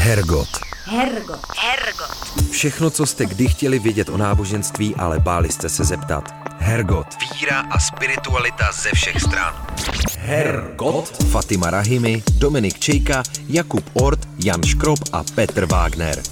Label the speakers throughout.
Speaker 1: Hergot.
Speaker 2: Hergot. Hergot.
Speaker 1: Všechno, co jste kdy chtěli vědět o náboženství, ale báli jste se zeptat. Hergot. Víra a spiritualita ze všech stran. Hergot. Fatima Rahimi, Dominik Čejka, Jakub Ort, Jan Škrob a Petr Wagner.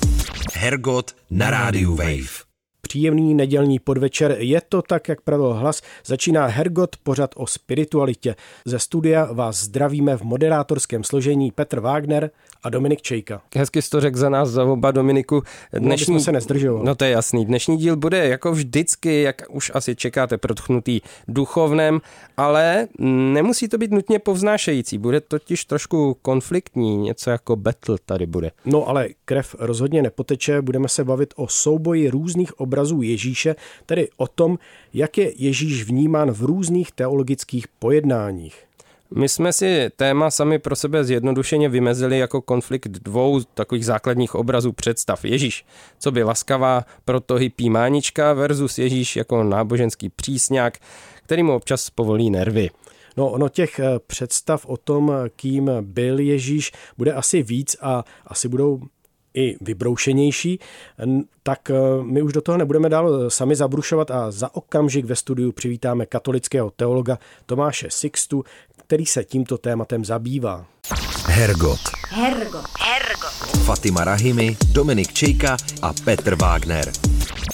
Speaker 1: Hergot na rádiu Wave.
Speaker 3: Příjemný nedělní podvečer, je to tak, jak pravil hlas, začíná Hergot pořad o spiritualitě. Ze studia vás zdravíme v moderátorském složení Petr Wagner a Dominik Čejka.
Speaker 4: Hezky jsi to řekl za nás, za oba Dominiku.
Speaker 3: Dnešní... No, se nezdržoval.
Speaker 4: No to je jasný. Dnešní díl bude jako vždycky, jak už asi čekáte, protchnutý duchovnem, ale nemusí to být nutně povznášející. Bude totiž trošku konfliktní, něco jako battle tady bude.
Speaker 3: No ale krev rozhodně nepoteče, budeme se bavit o souboji různých obrazů Ježíše, tedy o tom, jak je Ježíš vnímán v různých teologických pojednáních.
Speaker 4: My jsme si téma sami pro sebe zjednodušeně vymezili jako konflikt dvou takových základních obrazů představ. Ježíš, co by laskavá proto hippie mánička versus Ježíš jako náboženský přísňák, který mu občas povolí nervy.
Speaker 3: No, ono těch eh, představ o tom, kým byl Ježíš, bude asi víc a asi budou i vybroušenější, tak eh, my už do toho nebudeme dál eh, sami zabrušovat a za okamžik ve studiu přivítáme katolického teologa Tomáše Sixtu, který se tímto tématem zabývá.
Speaker 1: Hergot.
Speaker 2: Hergot. Hergot.
Speaker 1: Fatima Rahimi, Dominik Čejka a Petr Wagner.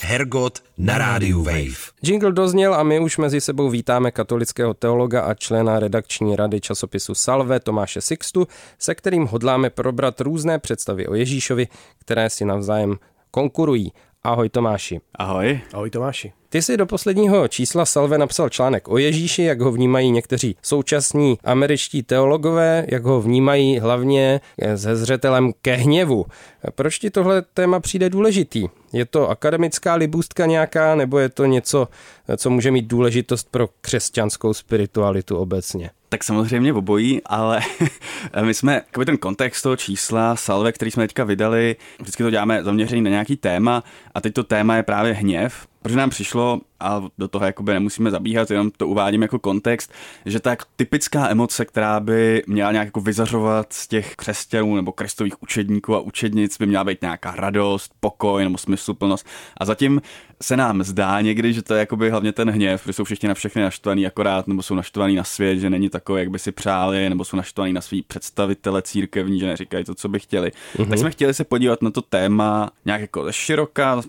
Speaker 1: Hergot na rádiu Wave.
Speaker 4: Jingle dozněl a my už mezi sebou vítáme katolického teologa a člena redakční rady časopisu Salve Tomáše Sixtu, se kterým hodláme probrat různé představy o Ježíšovi, které si navzájem konkurují. Ahoj Tomáši.
Speaker 5: Ahoj.
Speaker 3: Ahoj Tomáši.
Speaker 4: Ty si do posledního čísla Salve napsal článek o Ježíši, jak ho vnímají někteří současní američtí teologové, jak ho vnímají hlavně se zřetelem ke hněvu. Proč ti tohle téma přijde důležitý? Je to akademická libůstka nějaká, nebo je to něco, co může mít důležitost pro křesťanskou spiritualitu obecně?
Speaker 5: Tak samozřejmě obojí, ale my jsme, jakoby ten kontext toho čísla Salve, který jsme teďka vydali, vždycky to děláme zaměřený na nějaký téma a teď to téma je právě hněv, protože nám přišlo, a do toho jakoby nemusíme zabíhat, jenom to uvádím jako kontext, že tak typická emoce, která by měla nějak jako vyzařovat z těch křesťanů nebo krestových učedníků a učednic, by měla být nějaká radost, pokoj nebo smysluplnost. A zatím se nám zdá někdy, že to je jakoby hlavně ten hněv, že jsou všichni na všechny naštvaný akorát, nebo jsou naštvaný na svět, že není takový, jak by si přáli, nebo jsou naštvaný na svý představitele církevní, že neříkají to, co by chtěli. Mm-hmm. Tak jsme chtěli se podívat na to téma nějak jako široka,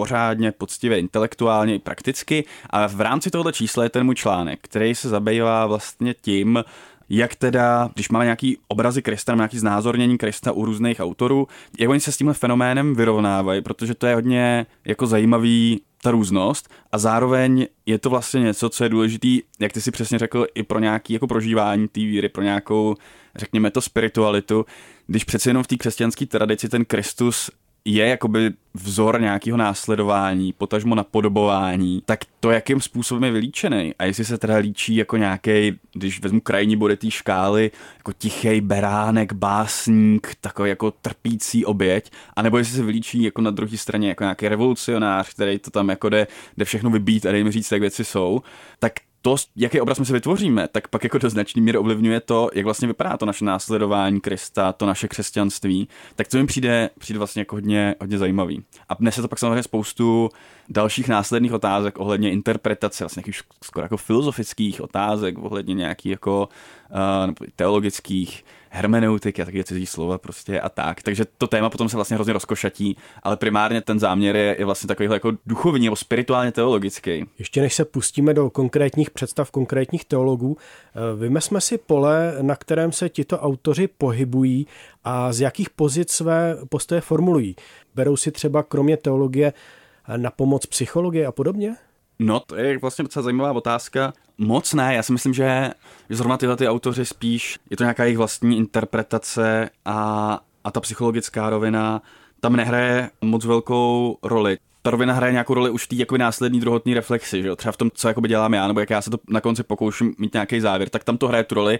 Speaker 5: pořádně, poctivě, intelektuálně i prakticky. A v rámci tohoto čísla je ten můj článek, který se zabývá vlastně tím, jak teda, když máme nějaký obrazy Krista, nějaký znázornění Krista u různých autorů, jak oni se s tímhle fenoménem vyrovnávají, protože to je hodně jako zajímavý ta různost a zároveň je to vlastně něco, co je důležitý, jak ty si přesně řekl, i pro nějaký jako prožívání té víry, pro nějakou, řekněme to, spiritualitu, když přece jenom v té křesťanské tradici ten Kristus je jakoby vzor nějakého následování, potažmo napodobování, tak to, jakým způsobem je vylíčený a jestli se teda líčí jako nějaký, když vezmu krajní body té škály, jako tichý beránek, básník, takový jako trpící oběť, anebo jestli se vylíčí jako na druhé straně jako nějaký revolucionář, který to tam jako jde, jde všechno vybít a dej mi říct, jak věci jsou, tak to, jaký obraz my si vytvoříme, tak pak jako do značný míry ovlivňuje to, jak vlastně vypadá to naše následování Krista, to naše křesťanství, tak to mi přijde, přijde vlastně jako hodně, hodně zajímavý. A dnes je to pak samozřejmě spoustu dalších následných otázek ohledně interpretace, vlastně nějakých skoro jako filozofických otázek, ohledně nějakých jako uh, teologických hermeneutiky a taky cizí slova prostě a tak. Takže to téma potom se vlastně hrozně rozkošatí, ale primárně ten záměr je, je vlastně takový jako duchovní nebo spirituálně teologický.
Speaker 3: Ještě než se pustíme do konkrétních představ konkrétních teologů, eh, vymesme si pole, na kterém se tito autoři pohybují a z jakých pozic své postoje formulují. Berou si třeba kromě teologie na pomoc psychologie a podobně?
Speaker 5: No, to je vlastně docela zajímavá otázka. Moc ne, já si myslím, že zrovna tyhle ty autoři spíš, je to nějaká jejich vlastní interpretace a, a ta psychologická rovina tam nehraje moc velkou roli ta rovina hraje nějakou roli už v té jako následní druhotní reflexi, že jo? třeba v tom, co dělám já, nebo jak já se to na konci pokouším mít nějaký závěr, tak tam to hraje tu roli,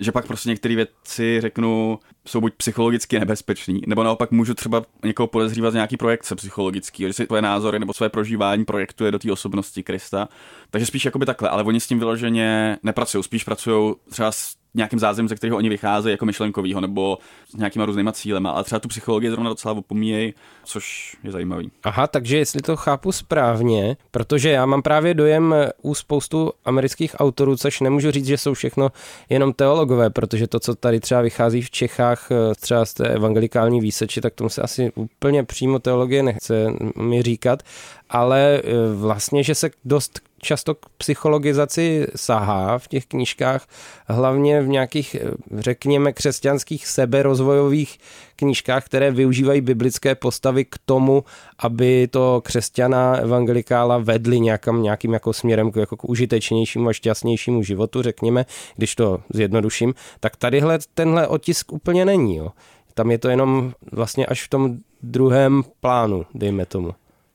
Speaker 5: že pak prostě některé věci řeknu, jsou buď psychologicky nebezpečný, nebo naopak můžu třeba někoho podezřívat z nějaký projekce psychologický, že si tvoje názory nebo své prožívání projektuje do té osobnosti Krista. Takže spíš jakoby takhle, ale oni s tím vyloženě nepracují, spíš pracují třeba s nějakým zázemím, ze kterého oni vycházejí jako myšlenkovýho nebo s nějakýma různýma cílema, ale třeba tu psychologii zrovna docela opomíjejí, což je zajímavý.
Speaker 4: Aha, takže jestli to chápu správně, protože já mám právě dojem u spoustu amerických autorů, což nemůžu říct, že jsou všechno jenom teologové, protože to, co tady třeba vychází v Čechách, třeba z té evangelikální výseči, tak tomu se asi úplně přímo teologie nechce mi říkat, ale vlastně, že se dost často k psychologizaci sahá v těch knížkách, hlavně v nějakých, řekněme, křesťanských seberozvojových knížkách, které využívají biblické postavy k tomu, aby to křesťana evangelikála vedli nějakým, nějakým jako směrem k, jako k užitečnějšímu a šťastnějšímu životu, řekněme, když to zjednoduším, tak tadyhle tenhle otisk úplně není. Jo. Tam je to jenom vlastně až v tom druhém plánu, dejme tomu.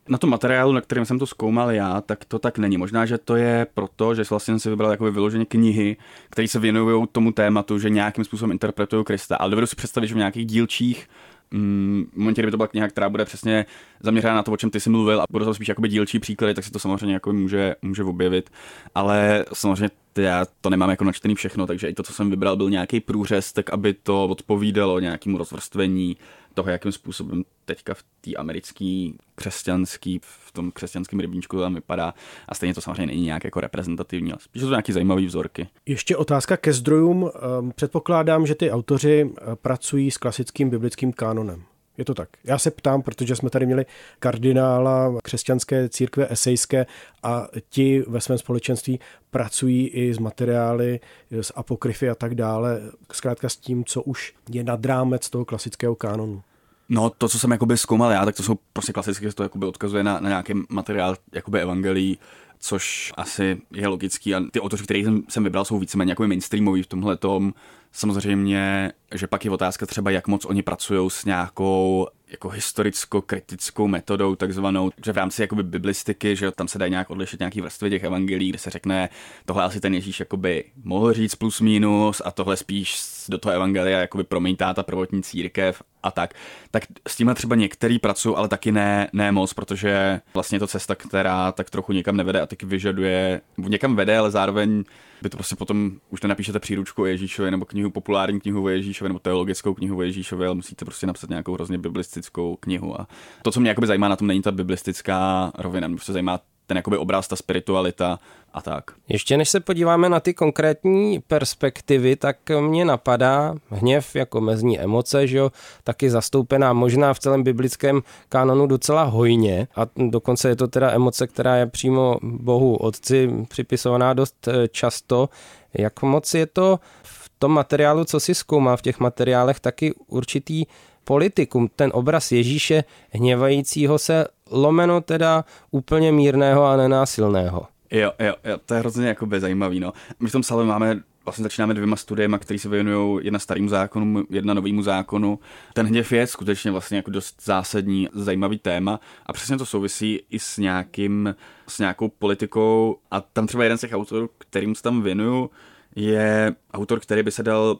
Speaker 5: Na tom materiálu, na kterém jsem to zkoumal já, tak to tak není. Možná, že to je proto, že vlastně jsem si vybral jakoby vyloženě knihy, které se věnují tomu tématu, že nějakým způsobem interpretují Krista. Ale dovedu si představit, že v nějakých dílčích mm, v momentě, kdyby to byla kniha, která bude přesně zaměřená na to, o čem ty jsi mluvil a bude to spíš jakoby dílčí příklady, tak si to samozřejmě jako může, může objevit. Ale samozřejmě já to nemám jako načtený všechno, takže i to, co jsem vybral, byl nějaký průřez, tak aby to odpovídalo nějakému rozvrstvení toho, jakým způsobem teďka v té americké křesťanský, v tom křesťanském rybníčku tam vypadá. A stejně to samozřejmě není nějak jako reprezentativní, ale spíš to nějaký zajímavý vzorky.
Speaker 3: Ještě otázka ke zdrojům. Ehm, předpokládám, že ty autoři eh, pracují s klasickým biblickým kánonem. Je to tak. Já se ptám, protože jsme tady měli kardinála křesťanské církve esejské a ti ve svém společenství pracují i s materiály, z apokryfy a tak dále, zkrátka s tím, co už je nad rámec toho klasického kánonu.
Speaker 5: No, to, co jsem jakoby zkoumal já, tak to jsou prostě klasické, to jakoby odkazuje na, na nějaký materiál jakoby evangelii, což asi je logický a ty autoři, které jsem, jsem vybral, jsou víceméně jako mainstreamový v tomhle tom. Samozřejmě, že pak je otázka třeba, jak moc oni pracují s nějakou jako historicko-kritickou metodou takzvanou, že v rámci jakoby biblistiky, že tam se dají nějak odlišit nějaký vrstvy těch evangelí, kde se řekne, tohle asi ten Ježíš jakoby mohl říct plus minus a tohle spíš do toho evangelia jakoby promítá ta prvotní církev a tak. Tak s tímhle třeba některý pracují, ale taky ne, ne moc, protože vlastně je to cesta, která tak trochu někam nevede a taky vyžaduje, někam vede, ale zároveň by to prostě potom už nenapíšete příručku o Ježíšovi nebo knihu, populární knihu o Ježíšovi nebo teologickou knihu o Ježíšovi, ale musíte prostě napsat nějakou hrozně biblistickou knihu. A to, co mě jakoby zajímá na tom, není ta biblistická rovina, mě prostě zajímá ten jakoby obraz, ta spiritualita a tak.
Speaker 4: Ještě než se podíváme na ty konkrétní perspektivy, tak mě napadá hněv jako mezní emoce, že jo, taky zastoupená možná v celém biblickém kanonu docela hojně a dokonce je to teda emoce, která je přímo Bohu Otci připisovaná dost eh, často. Jak moc je to v tom materiálu, co si zkoumá v těch materiálech, taky určitý politikum, ten obraz Ježíše hněvajícího se lomeno teda úplně mírného a nenásilného.
Speaker 5: Jo, jo, jo, to je hrozně jako zajímavý, no. My v tom salve máme vlastně začínáme dvěma studiemi, které se věnují jedna starým zákonu, jedna novému zákonu. Ten hněv je skutečně vlastně jako dost zásadní, zajímavý téma a přesně to souvisí i s nějakým, s nějakou politikou a tam třeba jeden z těch autorů, kterým se tam věnuju, je autor, který by se dal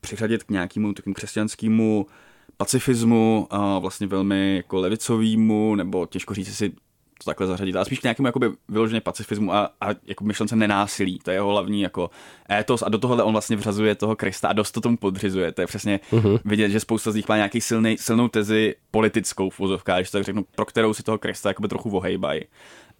Speaker 5: přiřadit k nějakému takovému křesťanskému pacifismu, a vlastně velmi jako levicovýmu, nebo těžko říct, si to takhle zařadit, ale spíš k nějakému jakoby vyloženě pacifismu a, a jako myšlence nenásilí. To je jeho hlavní jako étos a do tohohle on vlastně vřazuje toho Krista a dost to tomu podřizuje. To je přesně uh-huh. vidět, že spousta z nich má nějaký silný, silnou tezi politickou v vozovkách, když tak řeknu, pro kterou si toho Krista jakoby trochu vohejbají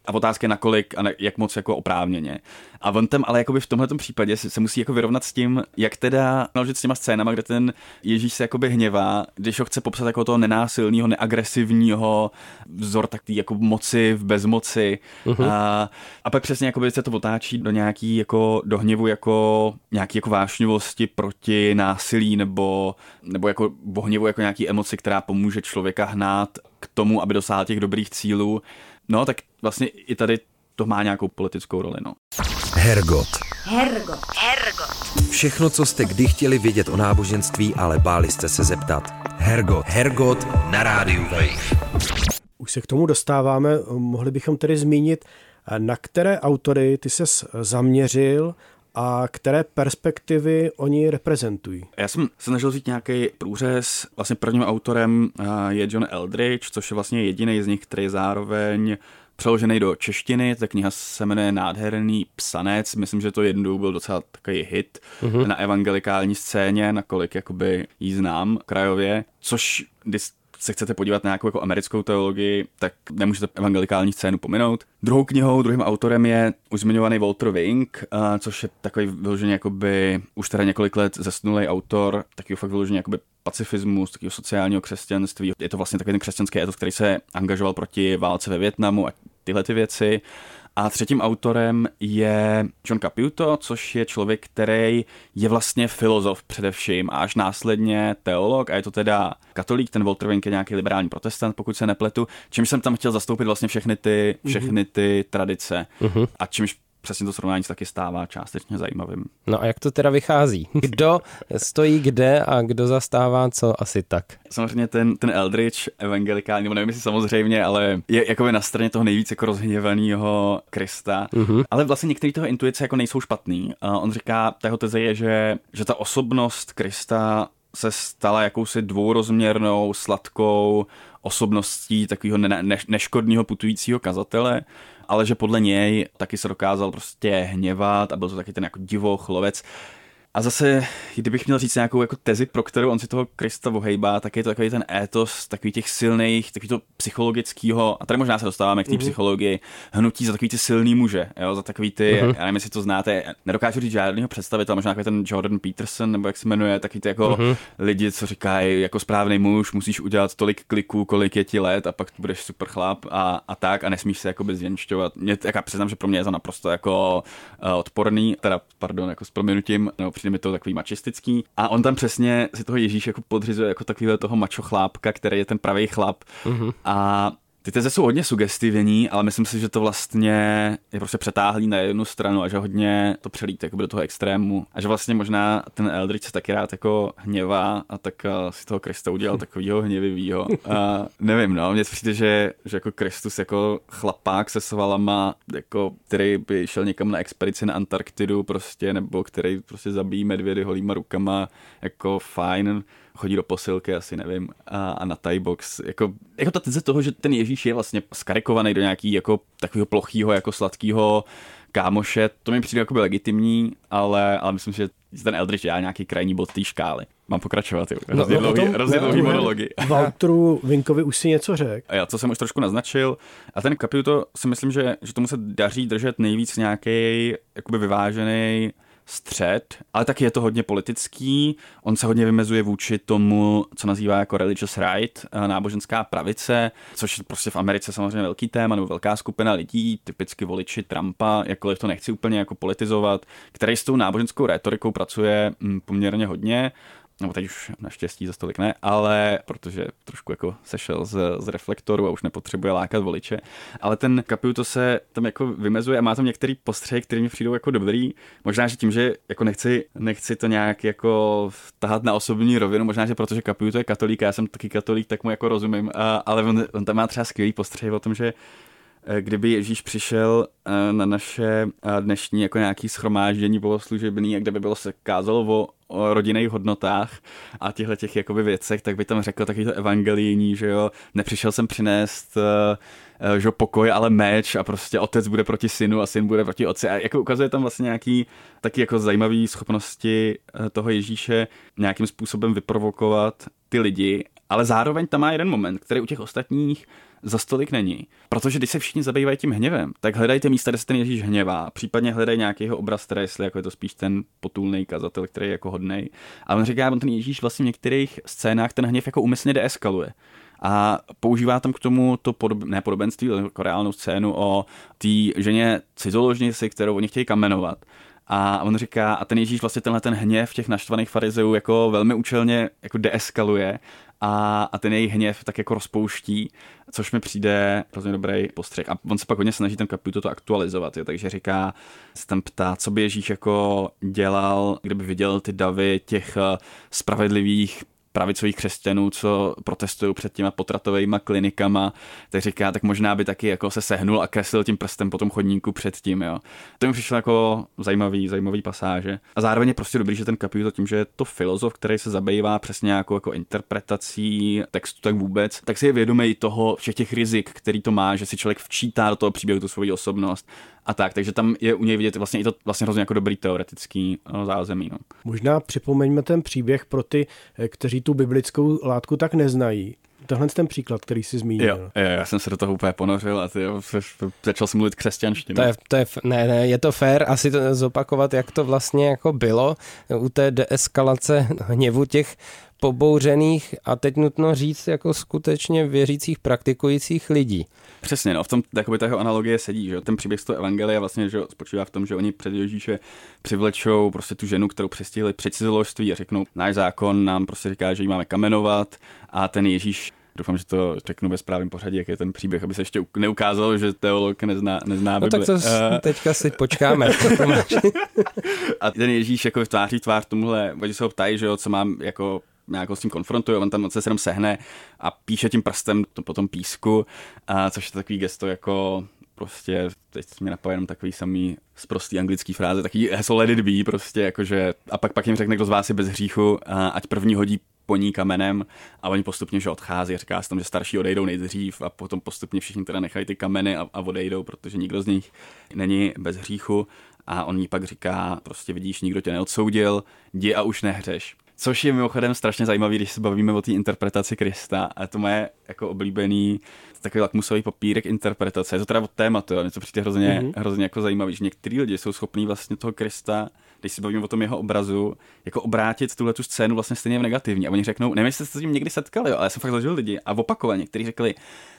Speaker 5: a otázka je nakolik a na, jak moc jako oprávněně. A on tam ale jakoby v tomhle případě se, se, musí jako vyrovnat s tím, jak teda naložit s těma scénama, kde ten Ježíš se jakoby hněvá, když ho chce popsat jako toho nenásilného, neagresivního vzor tak jako moci v bezmoci. Uh-huh. A, a pak přesně jakoby se to otáčí do nějaký jako do hněvu jako nějaký jako vášnivosti proti násilí nebo, nebo jako hněvu jako nějaký emoci, která pomůže člověka hnát k tomu, aby dosáhl těch dobrých cílů. No, tak vlastně i tady to má nějakou politickou roli, no.
Speaker 1: Hergot.
Speaker 2: Hergot. Hergot.
Speaker 1: Všechno, co jste kdy chtěli vědět o náboženství, ale báli jste se zeptat. Hergot. Hergot na rádiu Wave.
Speaker 3: Už se k tomu dostáváme, mohli bychom tedy zmínit, na které autory ty ses zaměřil a které perspektivy oni reprezentují.
Speaker 5: Já jsem se snažil vzít nějaký průřez. Vlastně prvním autorem eh, je John Eldridge, což je vlastně jediný z nich, který je zároveň přeložený do češtiny. Ta kniha se jmenuje Nádherný psanec. Myslím, že to jednou byl docela takový hit uh-huh. na evangelikální scéně, nakolik jakoby jí znám krajově. Což, když se chcete podívat na nějakou jako americkou teologii, tak nemůžete evangelikální scénu pominout. Druhou knihou, druhým autorem je už zmiňovaný Walter Wink, což je takový vyložený jakoby už teda několik let zesnulý autor, takový fakt vyložený jakoby pacifismus, takového sociálního křesťanství. Je to vlastně takový ten křesťanský etos, který se angažoval proti válce ve Větnamu a tyhle ty věci. A třetím autorem je John Caputo, což je člověk, který je vlastně filozof především a až následně teolog. A je to teda katolík, ten Walter Wink je nějaký liberální protestant, pokud se nepletu, čímž jsem tam chtěl zastoupit vlastně všechny ty, všechny ty tradice. Uh-huh. a čímž přesně to srovnání se taky stává částečně zajímavým.
Speaker 4: No a jak to teda vychází? Kdo stojí kde a kdo zastává co asi tak?
Speaker 5: Samozřejmě ten, ten Eldridge evangelikální, nebo nevím jestli samozřejmě, ale je jakoby na straně toho nejvíce jako rozhněvaného Krista. Mm-hmm. Ale vlastně některé toho intuice jako nejsou špatný. Uh, on říká, ta jeho teze je, že, že ta osobnost Krista se stala jakousi dvourozměrnou, sladkou osobností takového ne- ne- neškodného putujícího kazatele, ale že podle něj taky se dokázal prostě hněvat a byl to taky ten jako divoch, lovec. A zase, kdybych měl říct nějakou jako tezi, pro kterou on si toho Krista vohejbá, tak je to takový ten étos, takový těch silných, takový to psychologického, a tady možná se dostáváme k té mm-hmm. psychologii, hnutí za takový ty silný muže, jo, za takový ty, mm-hmm. já nevím, jestli to znáte, nedokážu říct žádného představitele, možná takový ten Jordan Peterson, nebo jak se jmenuje, taky ty jako mm-hmm. lidi, co říkají, jako správný muž, musíš udělat tolik kliků, kolik je ti let a pak budeš super chlap a, a tak a nesmíš se jako zvěnčovat. Mě, jak přiznám, že pro mě je to naprosto jako uh, odporný, teda, pardon, jako s proměnutím, nebo přijde mi to takový mačistický. A on tam přesně si toho Ježíš jako podřizuje jako takovýhle toho mačo chlápka, který je ten pravý chlap. Mm-hmm. A ty teze jsou hodně sugestivní, ale myslím si, že to vlastně je prostě přetáhlý na jednu stranu a že hodně to přelít jako do toho extrému. A že vlastně možná ten Eldritch se taky rád jako hněvá a tak si toho Krista udělal takovýho hněvivýho. A nevím, no, mně přijde, že, že jako Kristus jako chlapák se svalama, jako, který by šel někam na expedici na Antarktidu prostě, nebo který prostě zabíjí medvědy holýma rukama, jako fajn chodí do posilky, asi nevím, a, a na Thai box. Jako, jako ta teze toho, že ten Ježíš je vlastně skarikovaný do nějaký jako takového plochého, jako sladkého kámoše, to mi přijde jako by legitimní, ale, ale myslím, že ten Eldridge dělá nějaký krajní bod té škály. Mám pokračovat, jo. Hrozně no, dlouhý, hrozně dlouhý monology.
Speaker 3: Valtru Vinkovi už si něco řekl.
Speaker 5: A já, co jsem už trošku naznačil. A ten Caputo si myslím, že, že tomu se daří držet nejvíc nějaký jakoby vyvážený střed, ale taky je to hodně politický. On se hodně vymezuje vůči tomu, co nazývá jako religious right, eh, náboženská pravice, což je prostě v Americe samozřejmě velký téma, nebo velká skupina lidí, typicky voliči Trumpa, jakkoliv to nechci úplně jako politizovat, který s tou náboženskou retorikou pracuje mm, poměrně hodně nebo teď už naštěstí za stolik ne, ale protože trošku jako sešel z, z reflektoru a už nepotřebuje lákat voliče. Ale ten to se tam jako vymezuje a má tam některý postřeh, který mi přijdou jako dobrý. Možná, že tím, že jako nechci, nechci to nějak jako tahat na osobní rovinu, možná, že protože to je katolík, já jsem taky katolík, tak mu jako rozumím, a, ale on, on tam má třeba skvělý postřeh o tom, že kdyby Ježíš přišel eh, na naše eh, dnešní jako nějaký schromáždění bohoslužebný, kde by bylo se kázalo o, o rodinných hodnotách a těchto těch jakoby věcech, tak by tam řekl taky to evangelijní, že jo, nepřišel jsem přinést že pokoj, ale meč a prostě otec bude proti synu a syn bude proti otci. A jako ukazuje tam vlastně nějaký taky jako zajímavý schopnosti toho Ježíše nějakým způsobem vyprovokovat ty lidi, ale zároveň tam má jeden moment, který u těch ostatních za stolik není. Protože když se všichni zabývají tím hněvem, tak hledajte místa, kde se ten Ježíš hněvá, případně hledají nějakého obraz, který jestli jako je to spíš ten potulný kazatel, který je jako hodnej. A on říká, on ten Ježíš vlastně v některých scénách ten hněv jako umyslně deeskaluje a používá tam k tomu to podob, ne podobenství, ale jako reálnou scénu o té ženě cizoložnici, kterou oni chtějí kamenovat. A on říká, a ten Ježíš vlastně tenhle ten hněv těch naštvaných farizeů jako velmi účelně jako deeskaluje a, a ten jejich hněv tak jako rozpouští, což mi přijde hrozně dobrý postřeh. A on se pak hodně snaží ten Caputo to aktualizovat, jo, takže říká, se tam ptá, co by Ježíš jako dělal, kdyby viděl ty davy těch eh, spravedlivých pravicových křesťanů, co protestují před těma potratovými klinikama, tak říká, tak možná by taky jako se sehnul a kreslil tím prstem po tom chodníku předtím, jo. To mi přišlo jako zajímavý, zajímavý pasáže. A zároveň je prostě dobrý, že ten Caputo tím, že je to filozof, který se zabývá přesně jako, jako interpretací textu, tak vůbec, tak si je vědomý toho všech těch rizik, který to má, že si člověk včítá do toho příběhu tu svoji osobnost a tak, takže tam je u něj vidět vlastně i to vlastně hrozně jako dobrý teoretický no, zázemí. No.
Speaker 3: Možná připomeňme ten příběh pro ty, eh, kteří tu biblickou látku tak neznají. Tohle ten příklad, který jsi zmínil.
Speaker 5: Jo, jo, já jsem se do toho úplně ponořil a ty jo, začal jsem mluvit křesťanštinu.
Speaker 4: To je, to je, ne, ne, je to fér asi to zopakovat, jak to vlastně jako bylo u té deeskalace hněvu těch pobouřených a teď nutno říct jako skutečně věřících, praktikujících lidí.
Speaker 5: Přesně, no, v tom jakoby ta jeho analogie sedí, že ten příběh z toho evangelia vlastně že spočívá v tom, že oni před Ježíše přivlečou prostě tu ženu, kterou přestihli před cizoložství a řeknou, náš zákon nám prostě říká, že ji máme kamenovat a ten Ježíš Doufám, že to řeknu ve správném pořadí, jak je ten příběh, aby se ještě neukázalo, že teolog nezná, nezná
Speaker 4: No tak to uh, teďka si počkáme.
Speaker 5: a ten Ježíš jako tváří tvář tomuhle, oni se ho ptají, že jo, co mám jako nějak s tím konfrontuje, on tam se jenom sehne a píše tím prstem to po tom písku, a což je takový gesto jako prostě, teď mi napadá jenom takový samý zprostý anglický fráze, takový heslo let it be, prostě jakože, a pak, pak jim řekne, kdo z vás je bez hříchu, a ať první hodí po ní kamenem a oni postupně že odchází, říká se tam, že starší odejdou nejdřív a potom postupně všichni teda nechají ty kameny a, a odejdou, protože nikdo z nich není bez hříchu a on jí pak říká, prostě vidíš, nikdo tě neodsoudil, jdi a už nehřeš. Což je mimochodem strašně zajímavý, když se bavíme o té interpretaci Krista. A to moje jako oblíbený takový lakmusový papírek interpretace. Je to teda od tématu, ale mě to přijde hrozně, mm-hmm. hrozně jako zajímavý, že některý lidi jsou schopní vlastně toho Krista, když si bavíme o tom jeho obrazu, jako obrátit tuhle tu scénu vlastně stejně v negativní. A oni řeknou, nevím, jestli jste se s tím někdy setkali, ale já jsem fakt zažil lidi a opakovaně, kteří řekli,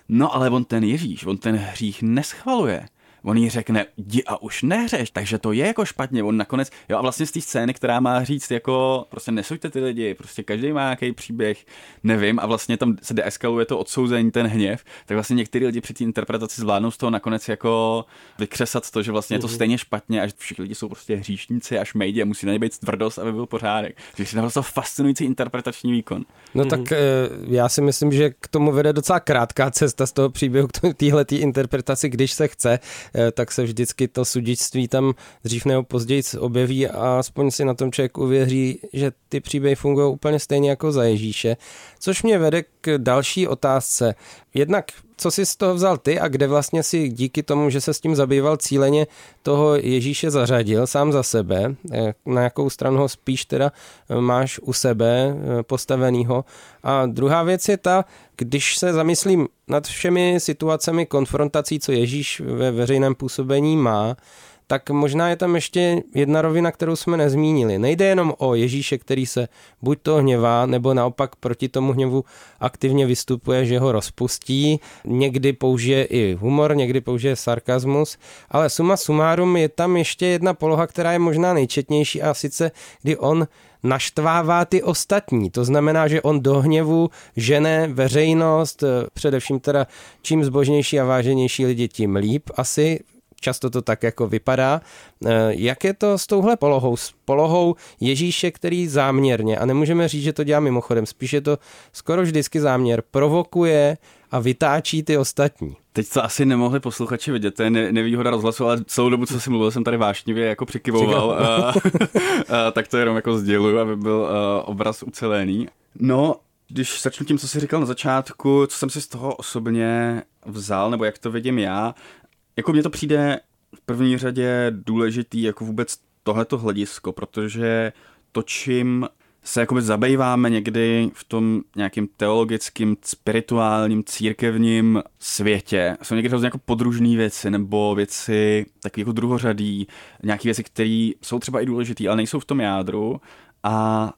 Speaker 5: no ale on ten Ježíš, on ten hřích neschvaluje on jí řekne, jdi a už neřeš, takže to je jako špatně, on nakonec, jo a vlastně z té scény, která má říct jako, prostě nesuďte ty lidi, prostě každý má nějaký příběh, nevím, a vlastně tam se deeskaluje to odsouzení, ten hněv, tak vlastně někteří lidi při té interpretaci zvládnou z toho nakonec jako vykřesat to, že vlastně je to mhm. stejně špatně a že všichni lidi jsou prostě hříšníci a šmejdi a musí na ně být tvrdost, aby byl pořádek. Takže je to fascinující interpretační výkon.
Speaker 4: No tak mhm. eh, já si myslím, že k tomu vede docela krátká cesta z toho příběhu k téhle interpretaci, když se chce. Eh, tak se vždycky to sudičství tam dřív nebo později objeví a aspoň si na tom člověk uvěří, že ty příběhy fungují úplně stejně jako za Ježíše. Což mě vede k další otázce. Jednak co jsi z toho vzal ty a kde vlastně si díky tomu, že se s tím zabýval cíleně, toho Ježíše zařadil sám za sebe, eh, na jakou stranu ho spíš teda eh, máš u sebe eh, postavenýho. A druhá věc je ta, když se zamyslím nad všemi situacemi konfrontací, co Ježíš ve veřejném působení má, tak možná je tam ještě jedna rovina, kterou jsme nezmínili. Nejde jenom o Ježíše, který se buď to hněvá, nebo naopak proti tomu hněvu aktivně vystupuje, že ho rozpustí. Někdy použije i humor, někdy použije sarkazmus, ale suma sumárum je tam ještě jedna poloha, která je možná nejčetnější a sice, kdy on naštvává ty ostatní. To znamená, že on do hněvu žene veřejnost, především teda čím zbožnější a váženější lidi, tím líp asi často to tak jako vypadá. Eh, jak je to s touhle polohou? S polohou Ježíše, který záměrně, a nemůžeme říct, že to dělá mimochodem, spíš je to skoro vždycky záměr, provokuje a vytáčí ty ostatní.
Speaker 5: Teď to asi nemohli posluchači vidět, to je nevýhoda rozhlasu, ale celou dobu, co jsem mluvil, jsem tady vášnivě jako přikyvoval, a, a, tak to jenom jako sděluju, aby byl a, obraz ucelený. No, když začnu tím, co jsi říkal na začátku, co jsem si z toho osobně vzal, nebo jak to vidím já, jako mně to přijde v první řadě důležitý jako vůbec tohleto hledisko, protože to, čím se jakoby zabýváme někdy v tom nějakým teologickým, spirituálním, církevním světě. Jsou někdy hrozně jako podružné věci nebo věci taky jako druhořadý, nějaké věci, které jsou třeba i důležité, ale nejsou v tom jádru a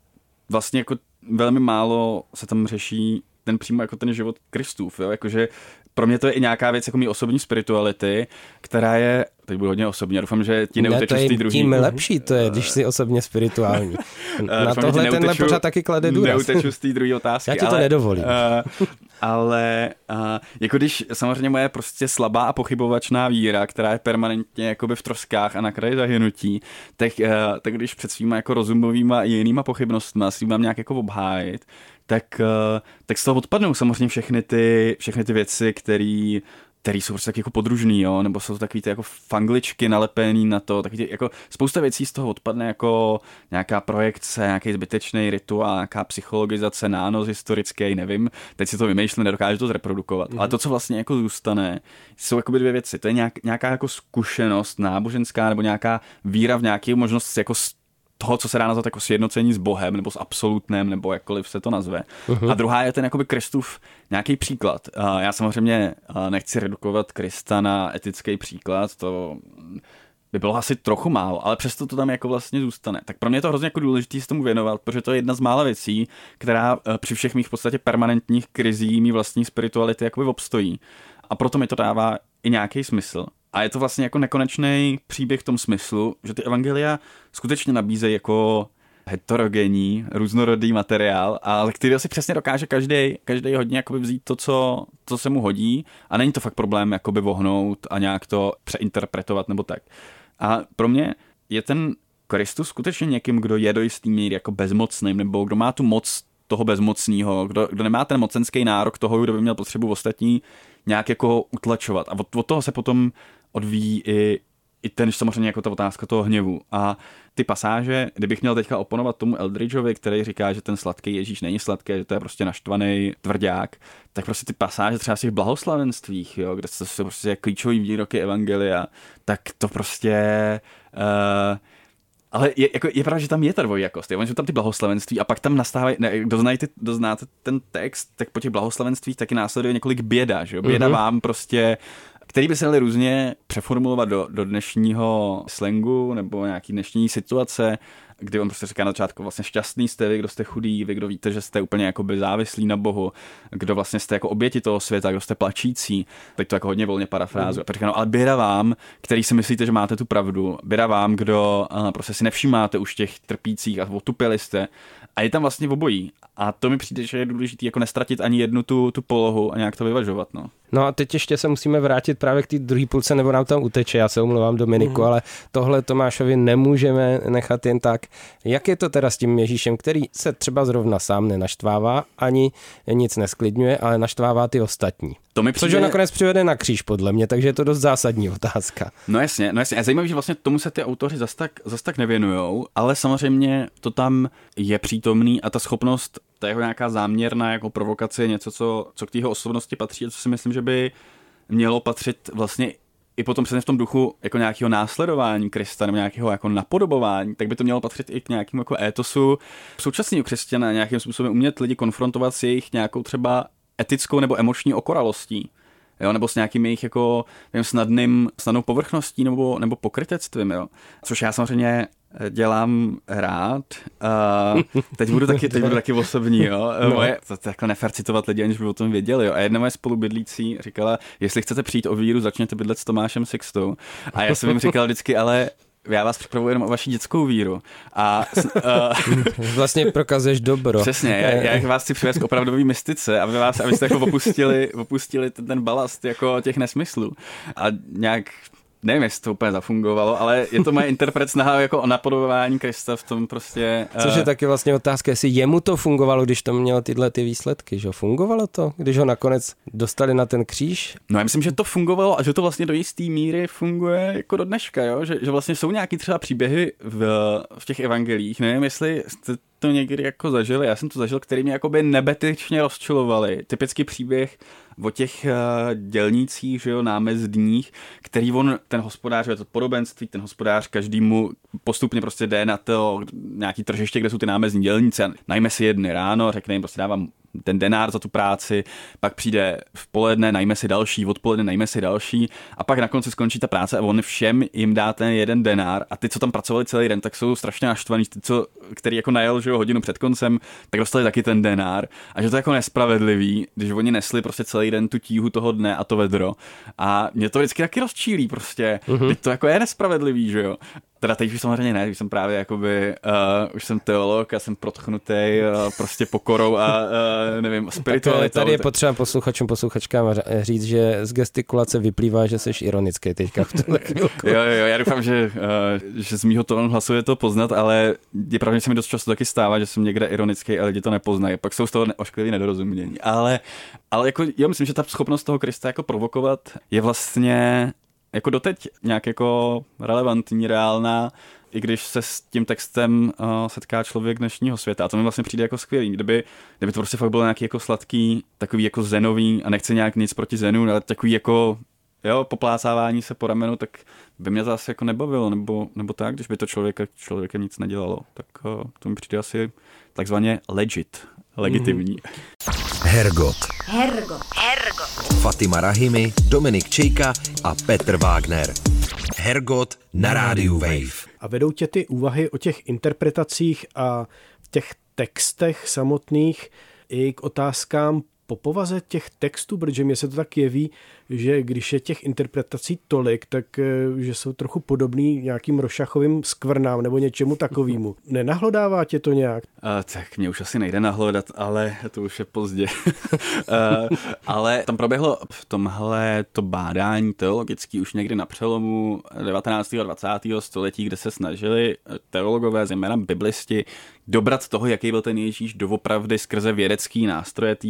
Speaker 5: vlastně jako velmi málo se tam řeší ten přímo jako ten život Kristův, jo? jakože pro mě to je i nějaká věc jako mý osobní spirituality, která je, teď budu hodně osobní, já doufám, že ti neuteču
Speaker 4: ne,
Speaker 5: z té druhé.
Speaker 4: Tím lepší to je, když jsi osobně spirituální. Na tohle tenhle pořád taky klade důraz.
Speaker 5: Neuteču z té druhé otázky.
Speaker 4: Já ti to ale, nedovolím. Uh,
Speaker 5: ale uh, jako když samozřejmě moje prostě slabá a pochybovačná víra, která je permanentně jakoby v troskách a na kraji zahynutí, tak, uh, tak když před svýma jako rozumovýma a jinýma pochybnostma si mám nějak jako obhájit, tak, eh, tak z toho odpadnou samozřejmě všechny ty, všechny ty věci, které který jsou prostě taky jako podružný, jo, nebo jsou to takový ty jako fangličky nalepený na to, taky ty, jako spousta věcí z toho odpadne jako nějaká projekce, nějaký zbytečný rituál, nějaká psychologizace, nános historický, nevím, teď si to vymýšlím, nedokážu to zreprodukovat, mm-hmm. ale to, co vlastně jako zůstane, jsou jako dvě věci, to je nějak, nějaká jako zkušenost náboženská nebo nějaká víra v nějaký možnost jako toho, co se dá nazvat jako sjednocení s Bohem nebo s absolutnem, nebo jakkoliv se to nazve. Uh-huh. A druhá je ten jakoby Kristův nějaký příklad. Já samozřejmě nechci redukovat Krista na etický příklad, to by bylo asi trochu málo, ale přesto to tam jako vlastně zůstane. Tak pro mě je to hrozně jako důležité se tomu věnovat, protože to je jedna z mála věcí, která e, při všech mých v podstatě permanentních krizí mý vlastní spirituality jakoby obstojí. A proto mi to dává i nějaký smysl. A je to vlastně jako nekonečný příběh v tom smyslu, že ty evangelia skutečně nabízejí jako heterogenní, různorodý materiál, ale který asi přesně dokáže každý, každý hodně vzít to co, co se mu hodí a není to fakt problém jakoby vohnout a nějak to přeinterpretovat nebo tak. A pro mě je ten Kristus skutečně někým, kdo je do jistý míry jako bezmocným, nebo kdo má tu moc toho bezmocného, kdo, kdo nemá ten mocenský nárok toho, kdo by měl potřebu ostatní nějak jako utlačovat. A od, od toho se potom odvíjí i, i ten samozřejmě jako ta otázka toho hněvu. A ty pasáže, kdybych měl teďka oponovat tomu Eldridgeovi, který říká, že ten sladký Ježíš není sladký, že to je prostě naštvaný tvrdák, tak prostě ty pasáže třeba v těch blahoslavenstvích, jo, kde jsou prostě klíčové výroky Evangelia, tak to prostě uh, ale je, jako, je pravda, že tam je ta dvojjakost. Je, že tam ty blahoslavenství a pak tam nastávají, ne, kdo, znají kdo znáte ten text, tak po těch blahoslavenstvích taky následuje několik běda, že jo? Běda mm-hmm. vám prostě který by se dali různě přeformulovat do, do dnešního slangu nebo nějaký dnešní situace, kdy on prostě říká na začátku vlastně šťastný jste vy, kdo jste chudý, vy, kdo víte, že jste úplně jako závislí na Bohu, kdo vlastně jste jako oběti toho světa, kdo jste plačící. Teď to jako hodně volně parafrázu. Mm. Říká, no, ale běda vám, který si myslíte, že máte tu pravdu, běda vám, kdo uh, prostě si nevšímáte už těch trpících a otupili jste. A je tam vlastně v obojí. A to mi přijde, že je důležité jako nestratit ani jednu tu, tu polohu a nějak to vyvažovat. No.
Speaker 4: No a teď ještě se musíme vrátit právě k té druhé půlce, nebo nám tam uteče, já se omlouvám Dominiku, mm. ale tohle Tomášovi nemůžeme nechat jen tak. Jak je to teda s tím Ježíšem, který se třeba zrovna sám nenaštvává, ani nic nesklidňuje, ale naštvává ty ostatní? To mi přijde... Což ho nakonec přivede na kříž, podle mě, takže je to dost zásadní otázka.
Speaker 5: No jasně, no jasně. A zajímavé, že vlastně tomu se ty autoři zas tak, zas tak nevěnujou, ale samozřejmě to tam je přítomný a ta schopnost ta jeho nějaká záměrná jako provokace je něco, co, co k jeho osobnosti patří a co si myslím, že by mělo patřit vlastně i potom přesně v tom duchu jako nějakého následování Krista nebo nějakého jako napodobování, tak by to mělo patřit i k nějakému jako étosu současného křesťana, nějakým způsobem umět lidi konfrontovat s jejich nějakou třeba etickou nebo emoční okoralostí. Jo, nebo s nějakým jejich jako nevím, snadným, snadnou povrchností nebo, nebo pokrytectvím, jo. Což já samozřejmě dělám rád. Uh, teď budu taky, teď budu taky osobní, jo. No. Moje, to, to jako nefer citovat lidi, aniž by o tom věděli, jo. A jedna moje spolubydlící říkala, jestli chcete přijít o víru, začněte bydlet s Tomášem Sixtou. A já jsem jim říkal vždycky, ale já vás připravuji jenom o vaši dětskou víru. A,
Speaker 4: uh, vlastně prokazuješ dobro.
Speaker 5: Přesně, já, já vás chci přivést k opravdový mystice, aby vás, abyste jako opustili, opustili ten, ten balast jako těch nesmyslů. A nějak nevím, jestli to úplně zafungovalo, ale je to moje interpret snaha jako o napodobování Krista v tom prostě.
Speaker 4: Což je uh... taky vlastně otázka, jestli jemu to fungovalo, když to mělo tyhle ty výsledky, že fungovalo to, když ho nakonec dostali na ten kříž?
Speaker 5: No já myslím, že to fungovalo a že to vlastně do jisté míry funguje jako do dneška, jo? Že, že vlastně jsou nějaký třeba příběhy v, v těch evangelích, nevím, jestli jste to někdy jako zažili, já jsem to zažil, který mě jakoby nebetyčně rozčilovali. Typický příběh o těch uh, dělnících, že jo, námezdních, který on, ten hospodář, je to podobenství, ten hospodář každému postupně prostě jde na to nějaký tržiště, kde jsou ty námezní dělníci a najme si jedny ráno, řekne jim prostě dávám ten denár za tu práci, pak přijde v poledne, najme si další, odpoledne najme si další a pak na konci skončí ta práce a on všem jim dá ten jeden denár a ty, co tam pracovali celý den, tak jsou strašně naštvaní, ty, co, který jako najel že jo, hodinu před koncem, tak dostali taky ten denár a že to je jako nespravedlivý, když oni nesli prostě celý den tu tíhu toho dne a to vedro a mě to vždycky taky rozčílí prostě, mm-hmm. to jako je nespravedlivý, že jo. Teda teď už samozřejmě ne, už jsem právě jakoby, uh, už jsem teolog a jsem protchnutý uh, prostě pokorou a uh, nevím, spiritualitou.
Speaker 4: Tady je potřeba posluchačům, posluchačkám říct, že z gestikulace vyplývá, že jsi ironický teďka v tuhle chvilku.
Speaker 5: jo, jo, já doufám, že, uh, že z mýho tónu hlasu je to poznat, ale je pravda, že se mi dost často taky stává, že jsem někde ironický a lidi to nepoznají. Pak jsou z toho ošklivý nedorozumění. Ale, ale jako, já myslím, že ta schopnost toho Krista jako provokovat je vlastně jako doteď nějak jako relevantní, reálná, i když se s tím textem uh, setká člověk dnešního světa. A to mi vlastně přijde jako skvělý. Kdyby, kdyby to prostě fakt bylo nějaký jako sladký, takový jako zenový, a nechce nějak nic proti zenu, ale takový jako jo, poplácávání se po ramenu, tak by mě zase jako nebavilo, nebo, nebo tak, když by to člověka, člověkem nic nedělalo. Tak uh, to mi přijde asi takzvaně legit, legitimní.
Speaker 1: Mm-hmm. Hergot. Hergot. Hergot. Fatima Rahimi, Dominik Čejka a Petr Wagner. Hergot na rádiu Wave.
Speaker 3: A vedou tě ty úvahy o těch interpretacích a těch textech samotných i k otázkám po povaze těch textů, protože mě se to tak jeví, že když je těch interpretací tolik, tak eh, že jsou trochu podobný nějakým rošachovým skvrnám nebo něčemu takovému. Nenahlodává tě to nějak?
Speaker 5: Uh, tak mě už asi nejde nahlodat, ale to už je pozdě. uh, ale tam proběhlo v tomhle to bádání teologický už někdy na přelomu 19. a 20. století, kde se snažili teologové, zejména biblisti, dobrat toho, jaký byl ten Ježíš doopravdy skrze vědecký nástroje té